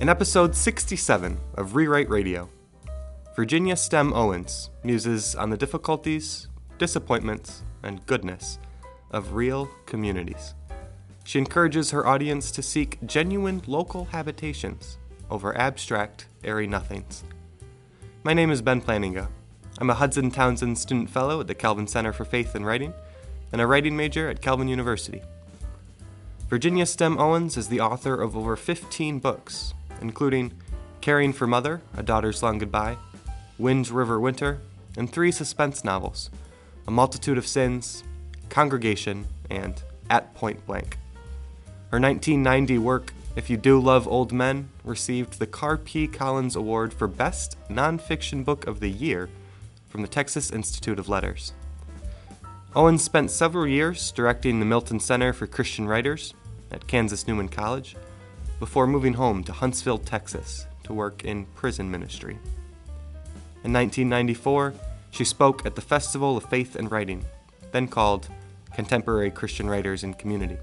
In episode 67 of Rewrite Radio, Virginia Stem Owens muses on the difficulties, disappointments, and goodness of real communities. She encourages her audience to seek genuine local habitations over abstract, airy nothings. My name is Ben Planninga. I'm a Hudson Townsend Student Fellow at the Calvin Center for Faith and Writing and a writing major at Calvin University. Virginia Stem Owens is the author of over 15 books, including Caring for Mother, A Daughter's Long Goodbye, Wind River Winter, and three suspense novels A Multitude of Sins, Congregation, and At Point Blank. Her 1990 work, If You Do Love Old Men, received the Carr P. Collins Award for Best Nonfiction Book of the Year from the Texas Institute of Letters. Owens spent several years directing the Milton Center for Christian Writers at Kansas Newman College before moving home to Huntsville, Texas to work in prison ministry. In 1994, she spoke at the Festival of Faith and Writing, then called Contemporary Christian Writers in Community.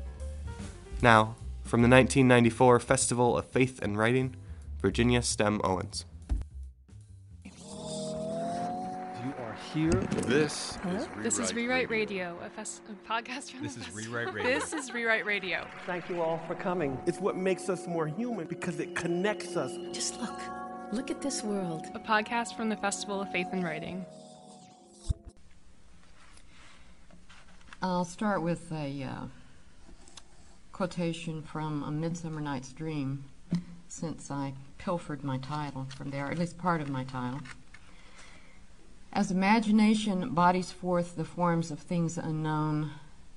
Now, from the 1994 Festival of Faith and Writing, Virginia Stem Owens. Here. This is This is Rewrite Radio, a, fest- a podcast from This the is fest- Rewrite Radio. This is Rewrite Radio. Thank you all for coming. It's what makes us more human because it connects us. Just look. Look at this world. A podcast from the Festival of Faith and Writing. I'll start with a uh, quotation from A Midsummer Night's Dream, since I pilfered my title from there, at least part of my title. As imagination bodies forth the forms of things unknown,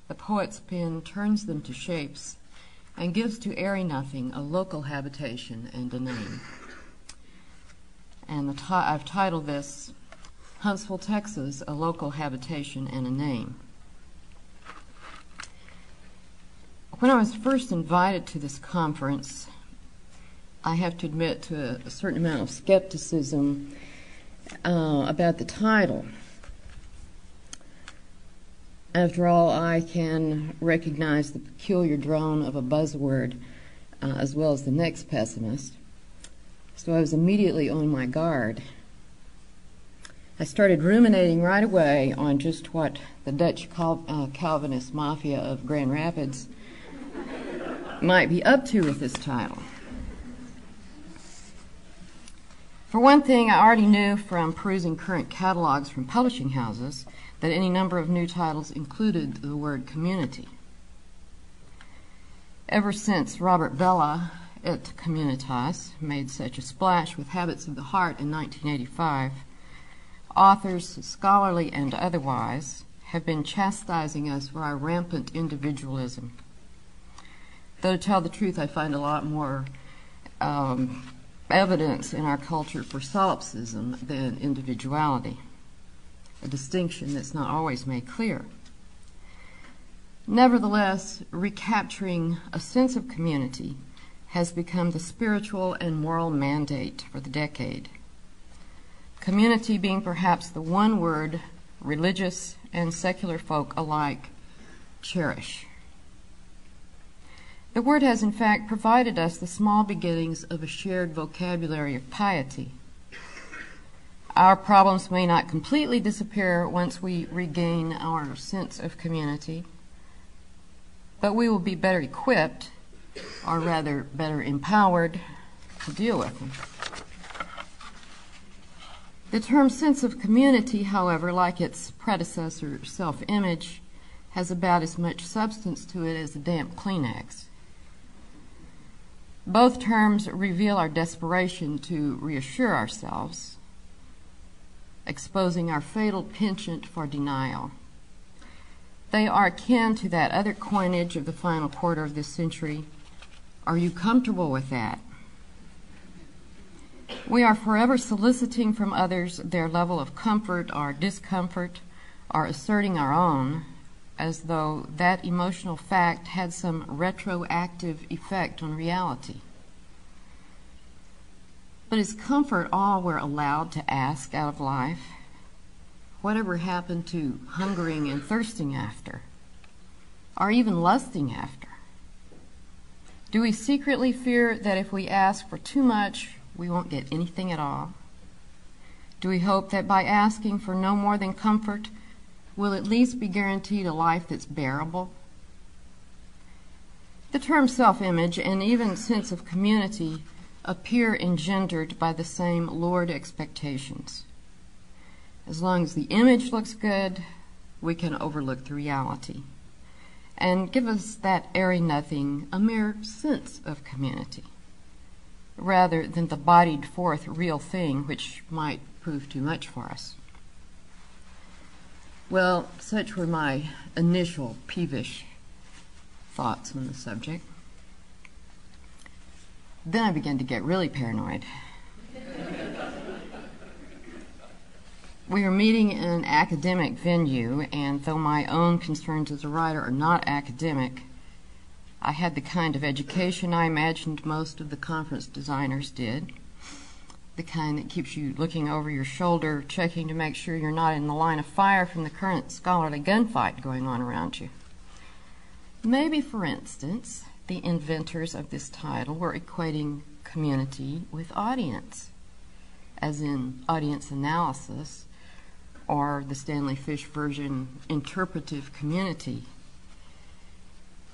the poet's pen turns them to shapes and gives to airy nothing a local habitation and a name. And ti- I've titled this Huntsville, Texas, a local habitation and a name. When I was first invited to this conference, I have to admit to a, a certain amount of skepticism uh, about the title. After all, I can recognize the peculiar drone of a buzzword uh, as well as the next pessimist. So I was immediately on my guard. I started ruminating right away on just what the Dutch Cal- uh, Calvinist mafia of Grand Rapids might be up to with this title. For one thing, I already knew from perusing current catalogs from publishing houses that any number of new titles included the word community. Ever since Robert Bellah at Communitas made such a splash with Habits of the Heart in 1985, authors, scholarly and otherwise, have been chastising us for our rampant individualism. Though to tell the truth, I find a lot more um, evidence in our culture for solipsism than individuality, a distinction that's not always made clear. Nevertheless, recapturing a sense of community has become the spiritual and moral mandate for the decade. Community being perhaps the one word religious and secular folk alike cherish. The word has, in fact, provided us the small beginnings of a shared vocabulary of piety. Our problems may not completely disappear once we regain our sense of community, but we will be better equipped, or rather, better empowered, to deal with them. The term sense of community, however, like its predecessor, self image, has about as much substance to it as a damp Kleenex. Both terms reveal our desperation to reassure ourselves, exposing our fatal penchant for denial. They are akin to that other coinage of the final quarter of this century. Are you comfortable with that? We are forever soliciting from others their level of comfort or discomfort, or asserting our own, as though that emotional fact had some retroactive effect on reality. But is comfort all we're allowed to ask out of life? Whatever happened to hungering and thirsting after, or even lusting after? Do we secretly fear that if we ask for too much, we won't get anything at all? Do we hope that by asking for no more than comfort, we'll at least be guaranteed a life that's bearable? The term self image and even sense of community appear engendered by the same lured expectations. As long as the image looks good, we can overlook the reality and give us that airy nothing, a mere sense of community, rather than the bodied forth real thing which might prove too much for us. Well, such were my initial peevish thoughts on the subject. Then I began to get really paranoid. we were meeting in an academic venue, and though my own concerns as a writer are not academic, I had the kind of education I imagined most of the conference designers did. The kind that keeps you looking over your shoulder, checking to make sure you're not in the line of fire from the current scholarly gunfight going on around you. Maybe, for instance, the inventors of this title were equating community with audience, as in audience analysis, or the Stanley Fish version, interpretive community.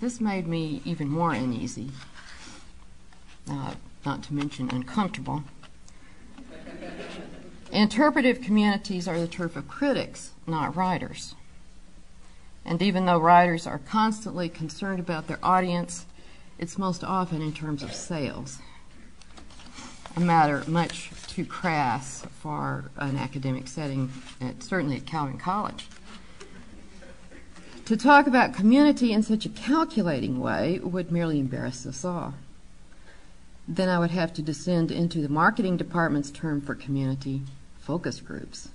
This made me even more uneasy, uh, not to mention uncomfortable. Interpretive communities are the turf of critics, not writers. And even though writers are constantly concerned about their audience, it's most often in terms of sales, a matter much too crass for an academic setting, at, certainly at Calvin College. To talk about community in such a calculating way would merely embarrass us all. Then I would have to descend into the marketing department's term for community focus groups.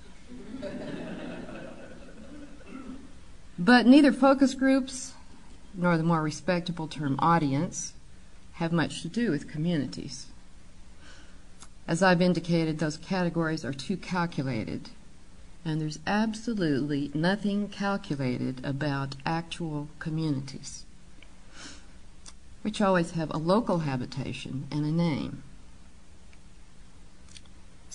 But neither focus groups nor the more respectable term audience have much to do with communities. As I've indicated, those categories are too calculated, and there's absolutely nothing calculated about actual communities, which always have a local habitation and a name.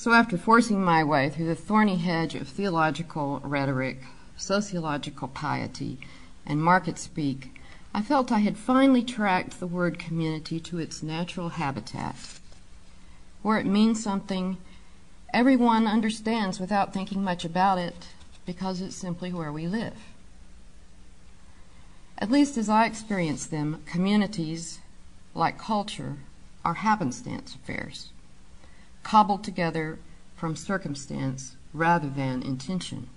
So, after forcing my way through the thorny hedge of theological rhetoric, sociological piety, and market speak, I felt I had finally tracked the word community to its natural habitat, where it means something everyone understands without thinking much about it because it's simply where we live. At least as I experience them, communities, like culture, are happenstance affairs, cobbled together from circumstance rather than intention.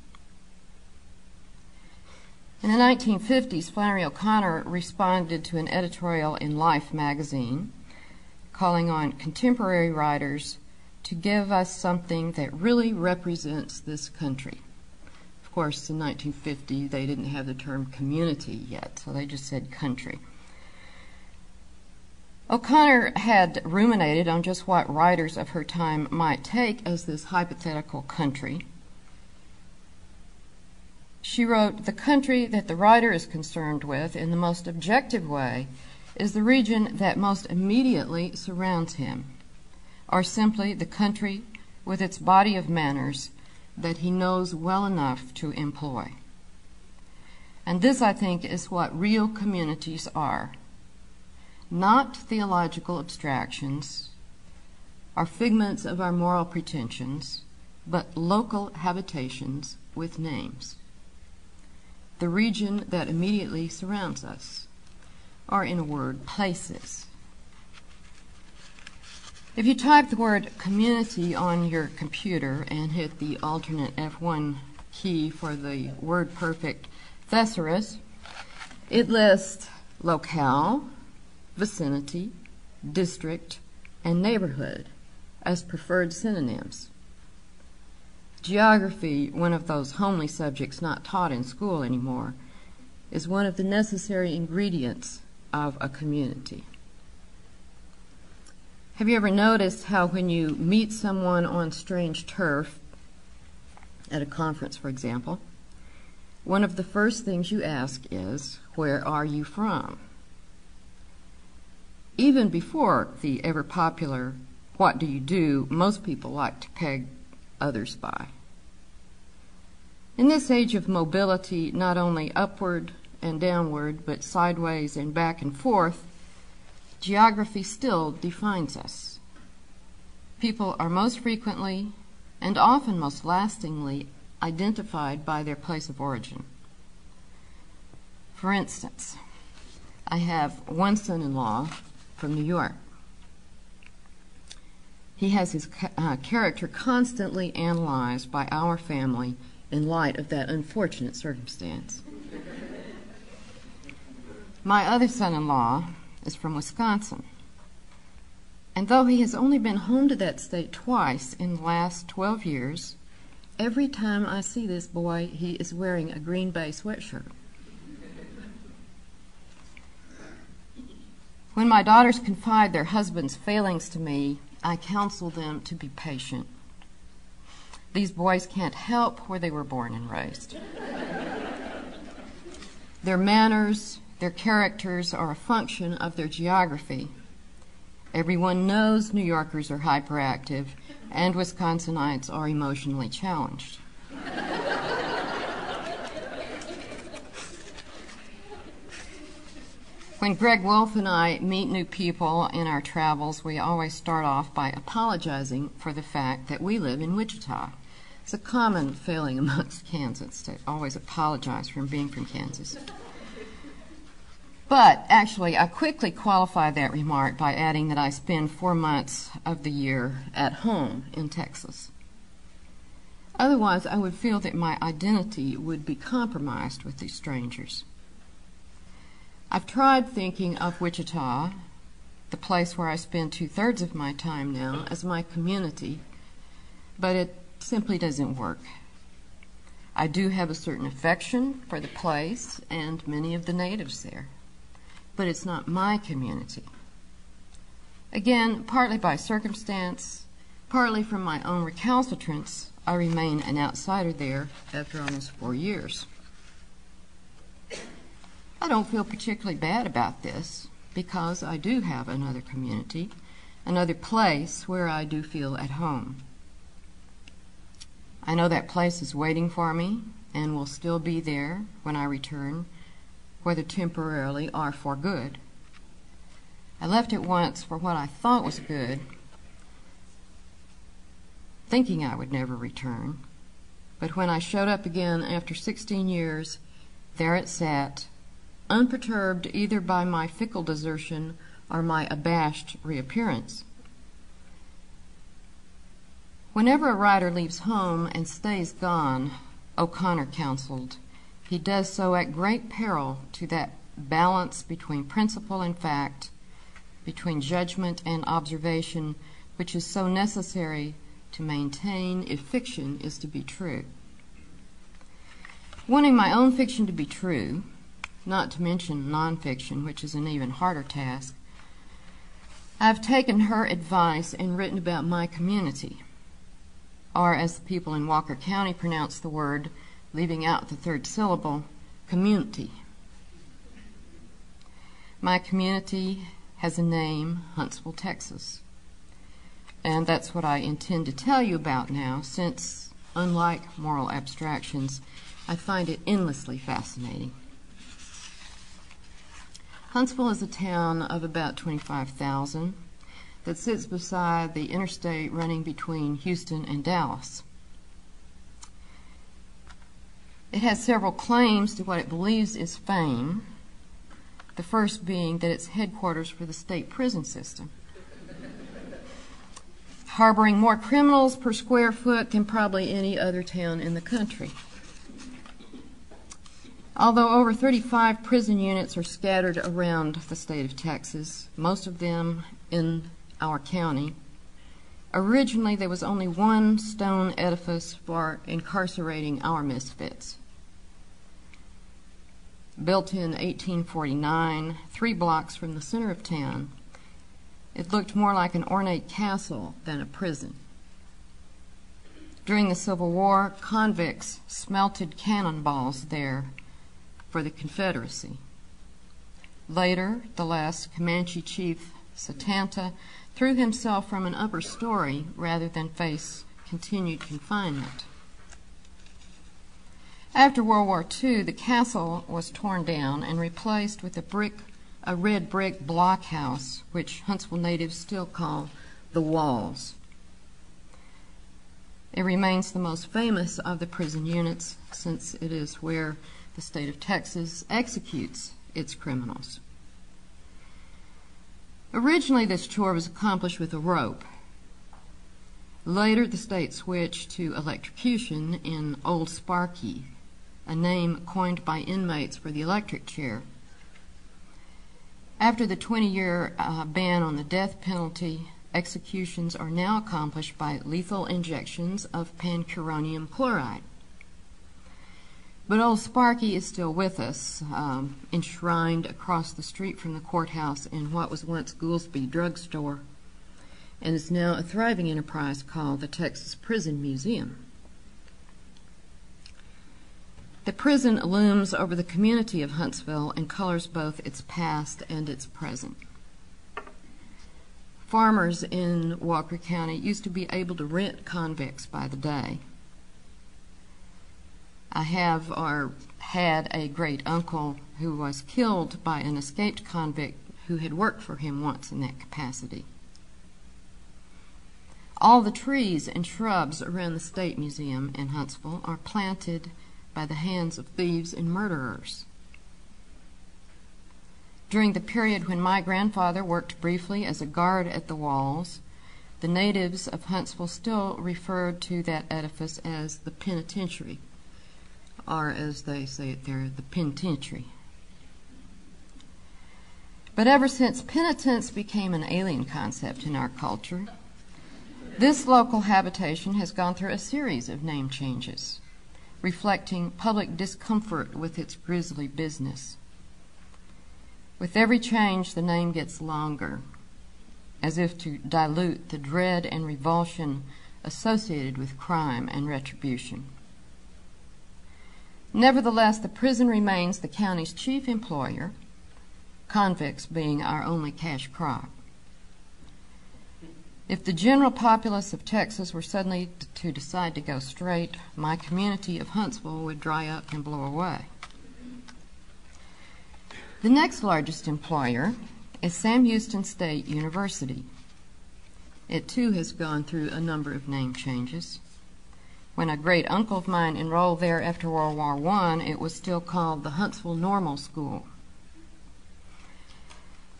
In the 1950s, Flannery O'Connor responded to an editorial in Life magazine calling on contemporary writers to give us something that really represents this country. Of course, in 1950, they didn't have the term community yet, so they just said country. O'Connor had ruminated on just what writers of her time might take as this hypothetical country. She wrote, The country that the writer is concerned with in the most objective way is the region that most immediately surrounds him, or simply the country with its body of manners that he knows well enough to employ. And this, I think, is what real communities are not theological abstractions are figments of our moral pretensions, but local habitations with names the region that immediately surrounds us, or in a word, places. If you type the word community on your computer and hit the alternate F1 key for the WordPerfect thesaurus, it lists locale, vicinity, district, and neighborhood as preferred synonyms. Geography, one of those homely subjects not taught in school anymore, is one of the necessary ingredients of a community. Have you ever noticed how, when you meet someone on strange turf, at a conference, for example, one of the first things you ask is, Where are you from? Even before the ever popular What Do You Do, most people like to peg others by. In this age of mobility, not only upward and downward, but sideways and back and forth, geography still defines us. People are most frequently and often most lastingly identified by their place of origin. For instance, I have one son in law from New York. He has his uh, character constantly analyzed by our family in light of that unfortunate circumstance. My other son in law is from Wisconsin. And though he has only been home to that state twice in the last 12 years, every time I see this boy, he is wearing a Green Bay sweatshirt. When my daughters confide their husbands' failings to me, I counsel them to be patient. These boys can't help where they were born and raised. their manners, their characters are a function of their geography. Everyone knows New Yorkers are hyperactive and Wisconsinites are emotionally challenged. When Greg Wolf and I meet new people in our travels, we always start off by apologizing for the fact that we live in Wichita. It's a common failing amongst Kansans to always apologize for being from Kansas. But actually, I quickly qualify that remark by adding that I spend four months of the year at home in Texas. Otherwise, I would feel that my identity would be compromised with these strangers. I've tried thinking of Wichita, the place where I spend two thirds of my time now, as my community, but it simply doesn't work. I do have a certain affection for the place and many of the natives there, but it's not my community. Again, partly by circumstance, partly from my own recalcitrance, I remain an outsider there after almost four years. I don't feel particularly bad about this because I do have another community, another place where I do feel at home. I know that place is waiting for me and will still be there when I return, whether temporarily or for good. I left it once for what I thought was good, thinking I would never return. But when I showed up again after 16 years, there it sat, unperturbed either by my fickle desertion or my abashed reappearance. Whenever a writer leaves home and stays gone, O'Connor counseled, he does so at great peril to that balance between principle and fact, between judgment and observation, which is so necessary to maintain if fiction is to be true. Wanting my own fiction to be true, not to mention nonfiction, which is an even harder task, I've taken her advice and written about my community, or as the people in Walker County pronounce the word, leaving out the third syllable, community. My community has a name, Huntsville, Texas. And that's what I intend to tell you about now, since, unlike moral abstractions, I find it endlessly fascinating. Huntsville is a town of about 25,000 that sits beside the interstate running between Houston and Dallas. It has several claims to what it believes is fame, the first being that it's headquarters for the state prison system. Harboring more criminals per square foot than probably any other town in the country. Although over 35 prison units are scattered around the state of Texas, most of them in our county, originally there was only one stone edifice for incarcerating our misfits. Built in 1849, three blocks from the center of town, it looked more like an ornate castle than a prison. During the Civil War, convicts smelted cannonballs there for the Confederacy. Later, the last Comanche chief Satanta, threw himself from an upper story rather than face continued confinement. After World War II, the castle was torn down and replaced with a brick, a red brick blockhouse, which Huntsville natives still call the Walls. It remains the most famous of the prison units since it is where the state of Texas executes its criminals. Originally, this chore was accomplished with a rope. Later, the state switched to electrocution in Old Sparky, a name coined by inmates for the electric chair. After the 20 year uh, ban on the death penalty, executions are now accomplished by lethal injections of pancuronium chloride. But old Sparky is still with us, um, enshrined across the street from the courthouse in what was once Goolsby Drugstore and is now a thriving enterprise called the Texas Prison Museum. The prison looms over the community of Huntsville and colors both its past and its present. Farmers in Walker County used to be able to rent convicts by the day. I have or had a great uncle who was killed by an escaped convict who had worked for him once in that capacity. All the trees and shrubs around the State Museum in Huntsville are planted by the hands of thieves and murderers. During the period when my grandfather worked briefly as a guard at the walls, the natives of Huntsville still referred to that edifice as the penitentiary or as they say it there, the penitentiary. But ever since penitence became an alien concept in our culture, this local habitation has gone through a series of name changes, reflecting public discomfort with its grisly business. With every change, the name gets longer, as if to dilute the dread and revulsion associated with crime and retribution. Nevertheless, the prison remains the county's chief employer, convicts being our only cash crop. If the general populace of Texas were suddenly to decide to go straight, my community of Huntsville would dry up and blow away. The next largest employer is Sam Houston State University. It too has gone through a number of name changes. When a great uncle of mine enrolled there after World War I, it was still called the Huntsville Normal School.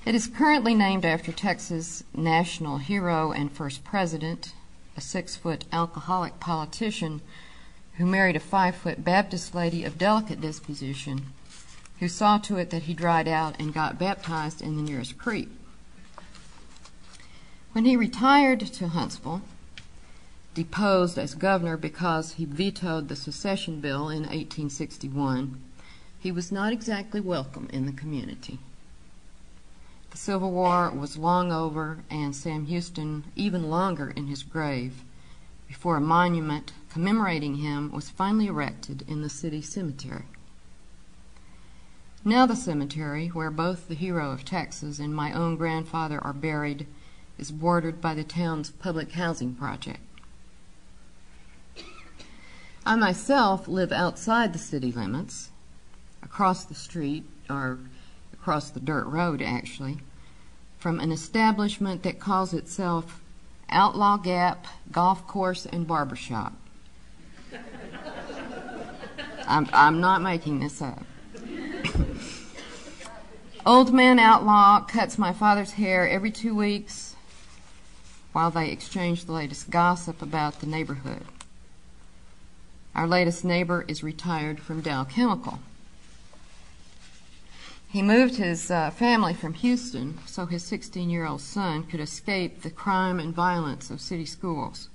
It is currently named after Texas national hero and first president, a six foot alcoholic politician who married a five foot Baptist lady of delicate disposition who saw to it that he dried out and got baptized in the nearest creek. When he retired to Huntsville, deposed as governor because he vetoed the secession bill in 1861, he was not exactly welcome in the community. The Civil War was long over, and Sam Houston even longer in his grave before a monument commemorating him was finally erected in the city cemetery. Now, the cemetery, where both the hero of Texas and my own grandfather are buried, is bordered by the town's public housing project. I myself live outside the city limits, across the street, or across the dirt road actually, from an establishment that calls itself Outlaw Gap Golf Course and Barbershop. I'm, I'm not making this up. Old Man Outlaw cuts my father's hair every two weeks while they exchange the latest gossip about the neighborhood. Our latest neighbor is retired from Dow Chemical. He moved his uh, family from Houston so his 16 year old son could escape the crime and violence of city schools.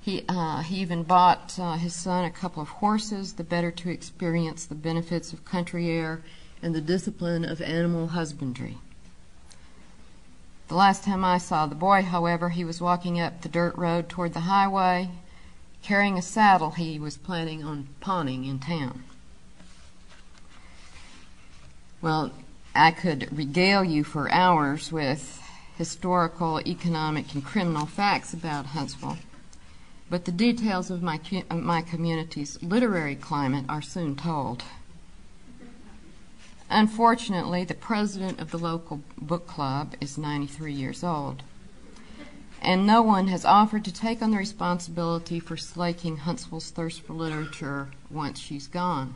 He, uh, he even bought uh, his son a couple of horses, the better to experience the benefits of country air and the discipline of animal husbandry. The last time I saw the boy, however, he was walking up the dirt road toward the highway carrying a saddle he was planning on pawning in town. Well, I could regale you for hours with historical, economic, and criminal facts about Huntsville, but the details of my, my community's literary climate are soon told. Unfortunately, the president of the local book club is 93 years old, and no one has offered to take on the responsibility for slaking Huntsville's thirst for literature once she's gone.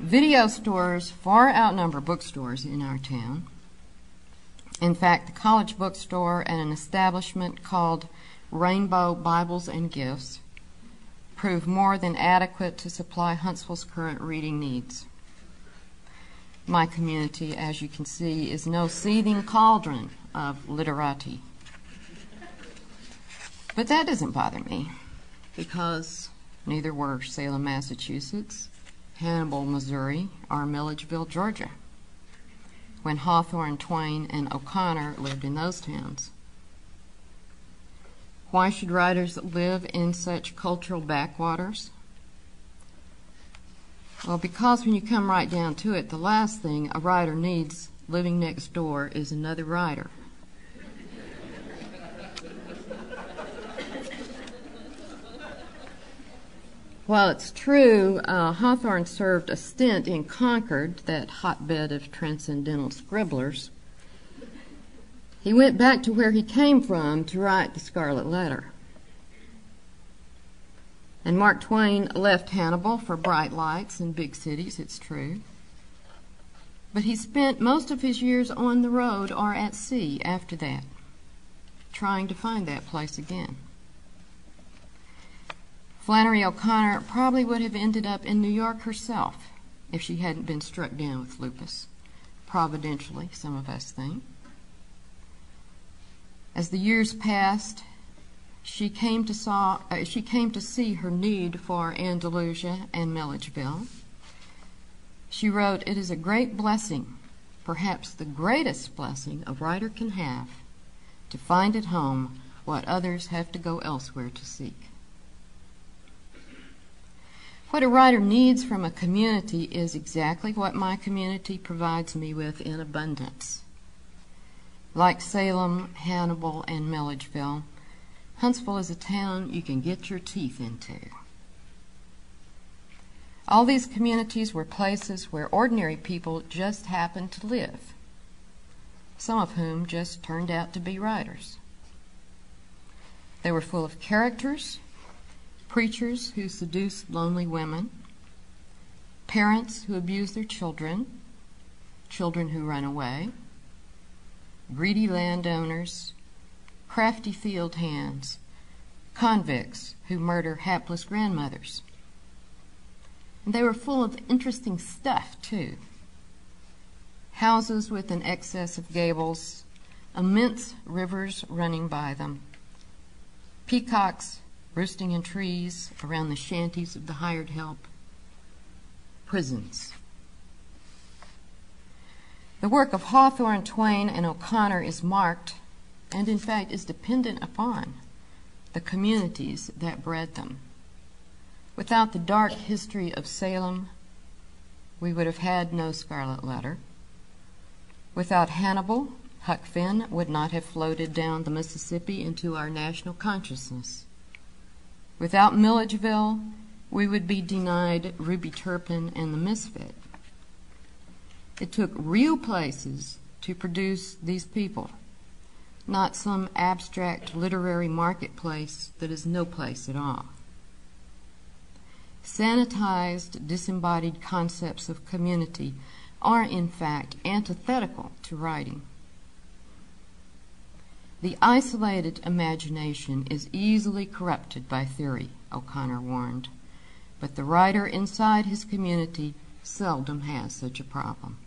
Video stores far outnumber bookstores in our town. In fact, the college bookstore and an establishment called Rainbow Bibles and Gifts prove more than adequate to supply Huntsville's current reading needs. My community, as you can see, is no seething cauldron of literati. But that doesn't bother me because neither were Salem, Massachusetts, Hannibal, Missouri, or Milledgeville, Georgia, when Hawthorne, Twain, and O'Connor lived in those towns. Why should writers live in such cultural backwaters? Well, because when you come right down to it, the last thing a writer needs living next door is another writer. While it's true, uh, Hawthorne served a stint in Concord, that hotbed of transcendental scribblers, he went back to where he came from to write The Scarlet Letter. And Mark Twain left Hannibal for bright lights and big cities, it's true. But he spent most of his years on the road or at sea after that, trying to find that place again. Flannery O'Connor probably would have ended up in New York herself if she hadn't been struck down with lupus. Providentially, some of us think. As the years passed, she came to saw uh, she came to see her need for Andalusia and Milledgeville. She wrote, "It is a great blessing, perhaps the greatest blessing a writer can have, to find at home what others have to go elsewhere to seek." What a writer needs from a community is exactly what my community provides me with in abundance. Like Salem, Hannibal, and Milledgeville, Huntsville is a town you can get your teeth into. All these communities were places where ordinary people just happened to live, some of whom just turned out to be writers. They were full of characters, preachers who seduced lonely women, parents who abuse their children, children who run away, greedy landowners, crafty field hands, convicts who murder hapless grandmothers. And they were full of interesting stuff, too. Houses with an excess of gables, immense rivers running by them, peacocks roosting in trees around the shanties of the hired help, prisons the work of Hawthorne, Twain, and O'Connor is marked, and in fact is dependent upon, the communities that bred them. Without the dark history of Salem, we would have had no Scarlet Letter. Without Hannibal, Huck Finn would not have floated down the Mississippi into our national consciousness. Without Milledgeville, we would be denied Ruby Turpin and the Misfit. It took real places to produce these people, not some abstract literary marketplace that is no place at all. Sanitized, disembodied concepts of community are, in fact, antithetical to writing. The isolated imagination is easily corrupted by theory, O'Connor warned, but the writer inside his community seldom has such a problem.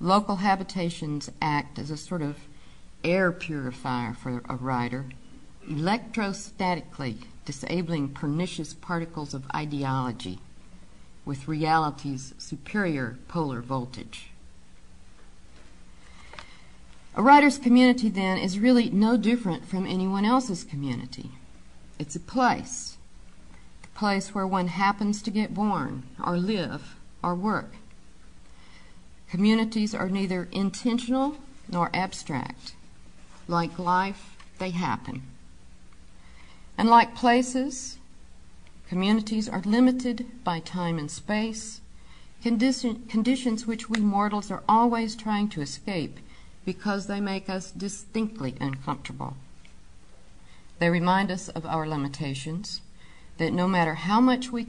Local habitations act as a sort of air purifier for a writer, electrostatically disabling pernicious particles of ideology with reality's superior polar voltage. A writer's community, then, is really no different from anyone else's community. It's a place, the place where one happens to get born or live or work. Communities are neither intentional nor abstract. Like life, they happen. And like places, communities are limited by time and space, condition, conditions which we mortals are always trying to escape because they make us distinctly uncomfortable. They remind us of our limitations, that no matter how much we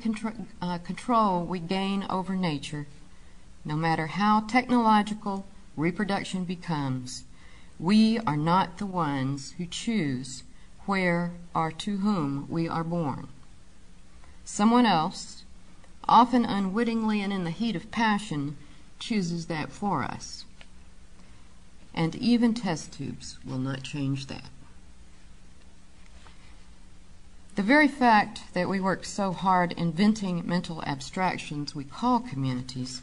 uh, control we gain over nature, no matter how technological reproduction becomes, we are not the ones who choose where or to whom we are born. Someone else, often unwittingly and in the heat of passion, chooses that for us. And even test tubes will not change that. The very fact that we work so hard inventing mental abstractions we call communities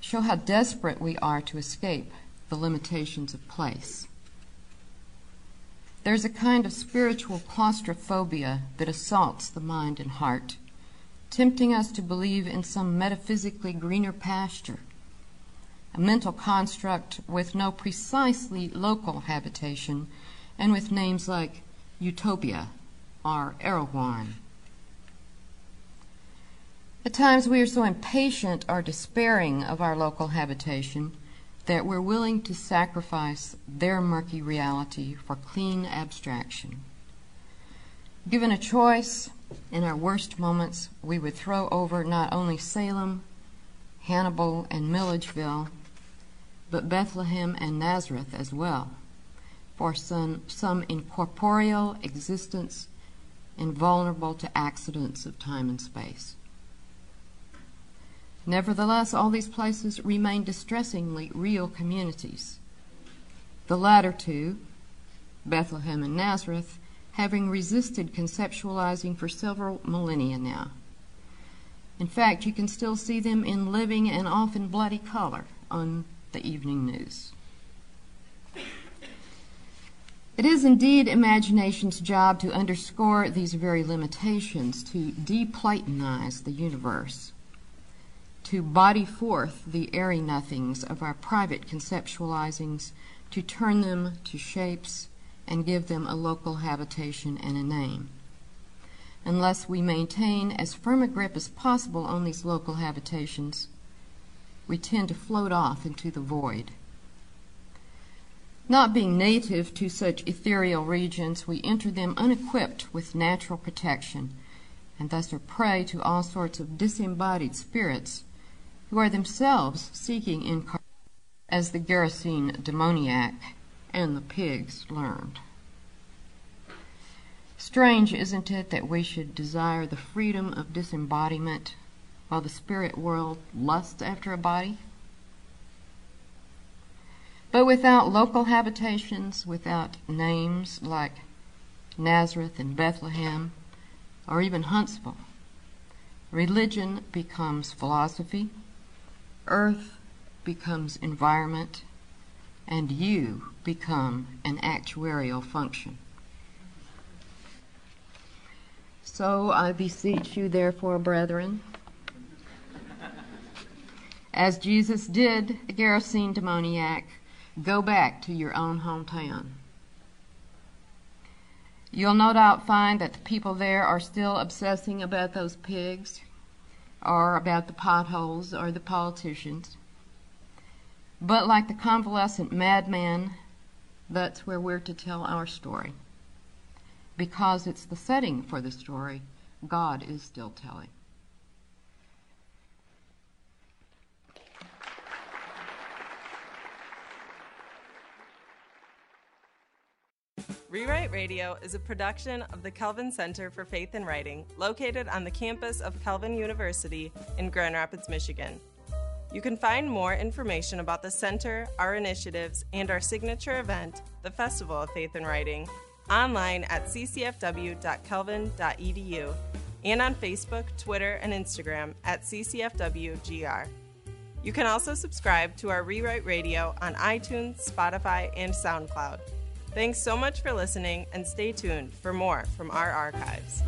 show how desperate we are to escape the limitations of place. There's a kind of spiritual claustrophobia that assaults the mind and heart, tempting us to believe in some metaphysically greener pasture, a mental construct with no precisely local habitation and with names like utopia or Erewhon. At times we are so impatient or despairing of our local habitation that we're willing to sacrifice their murky reality for clean abstraction. Given a choice, in our worst moments, we would throw over not only Salem, Hannibal, and Milledgeville, but Bethlehem and Nazareth as well, for some, some incorporeal existence invulnerable to accidents of time and space. Nevertheless, all these places remain distressingly real communities. The latter two, Bethlehem and Nazareth, having resisted conceptualizing for several millennia now. In fact, you can still see them in living and often bloody color on the evening news. It is indeed imagination's job to underscore these very limitations, to deplatonize the universe to body forth the airy nothings of our private conceptualizings, to turn them to shapes and give them a local habitation and a name. Unless we maintain as firm a grip as possible on these local habitations, we tend to float off into the void. Not being native to such ethereal regions, we enter them unequipped with natural protection and thus are prey to all sorts of disembodied spirits who are themselves seeking incarnation, as the Gerasene demoniac and the pigs learned. Strange, isn't it, that we should desire the freedom of disembodiment while the spirit world lusts after a body? But without local habitations, without names like Nazareth and Bethlehem, or even Huntsville, religion becomes philosophy, earth becomes environment, and you become an actuarial function. So I beseech you, therefore, brethren, as Jesus did the Gerasene demoniac, go back to your own hometown. You'll no doubt find that the people there are still obsessing about those pigs or about the potholes or the politicians. But like the convalescent madman, that's where we're to tell our story. Because it's the setting for the story God is still telling. Rewrite Radio is a production of the Calvin Center for Faith and Writing, located on the campus of Calvin University in Grand Rapids, Michigan. You can find more information about the center, our initiatives, and our signature event, the Festival of Faith and Writing, online at ccfw.calvin.edu and on Facebook, Twitter, and Instagram at ccfwgr. You can also subscribe to our Rewrite Radio on iTunes, Spotify, and SoundCloud. Thanks so much for listening and stay tuned for more from our archives.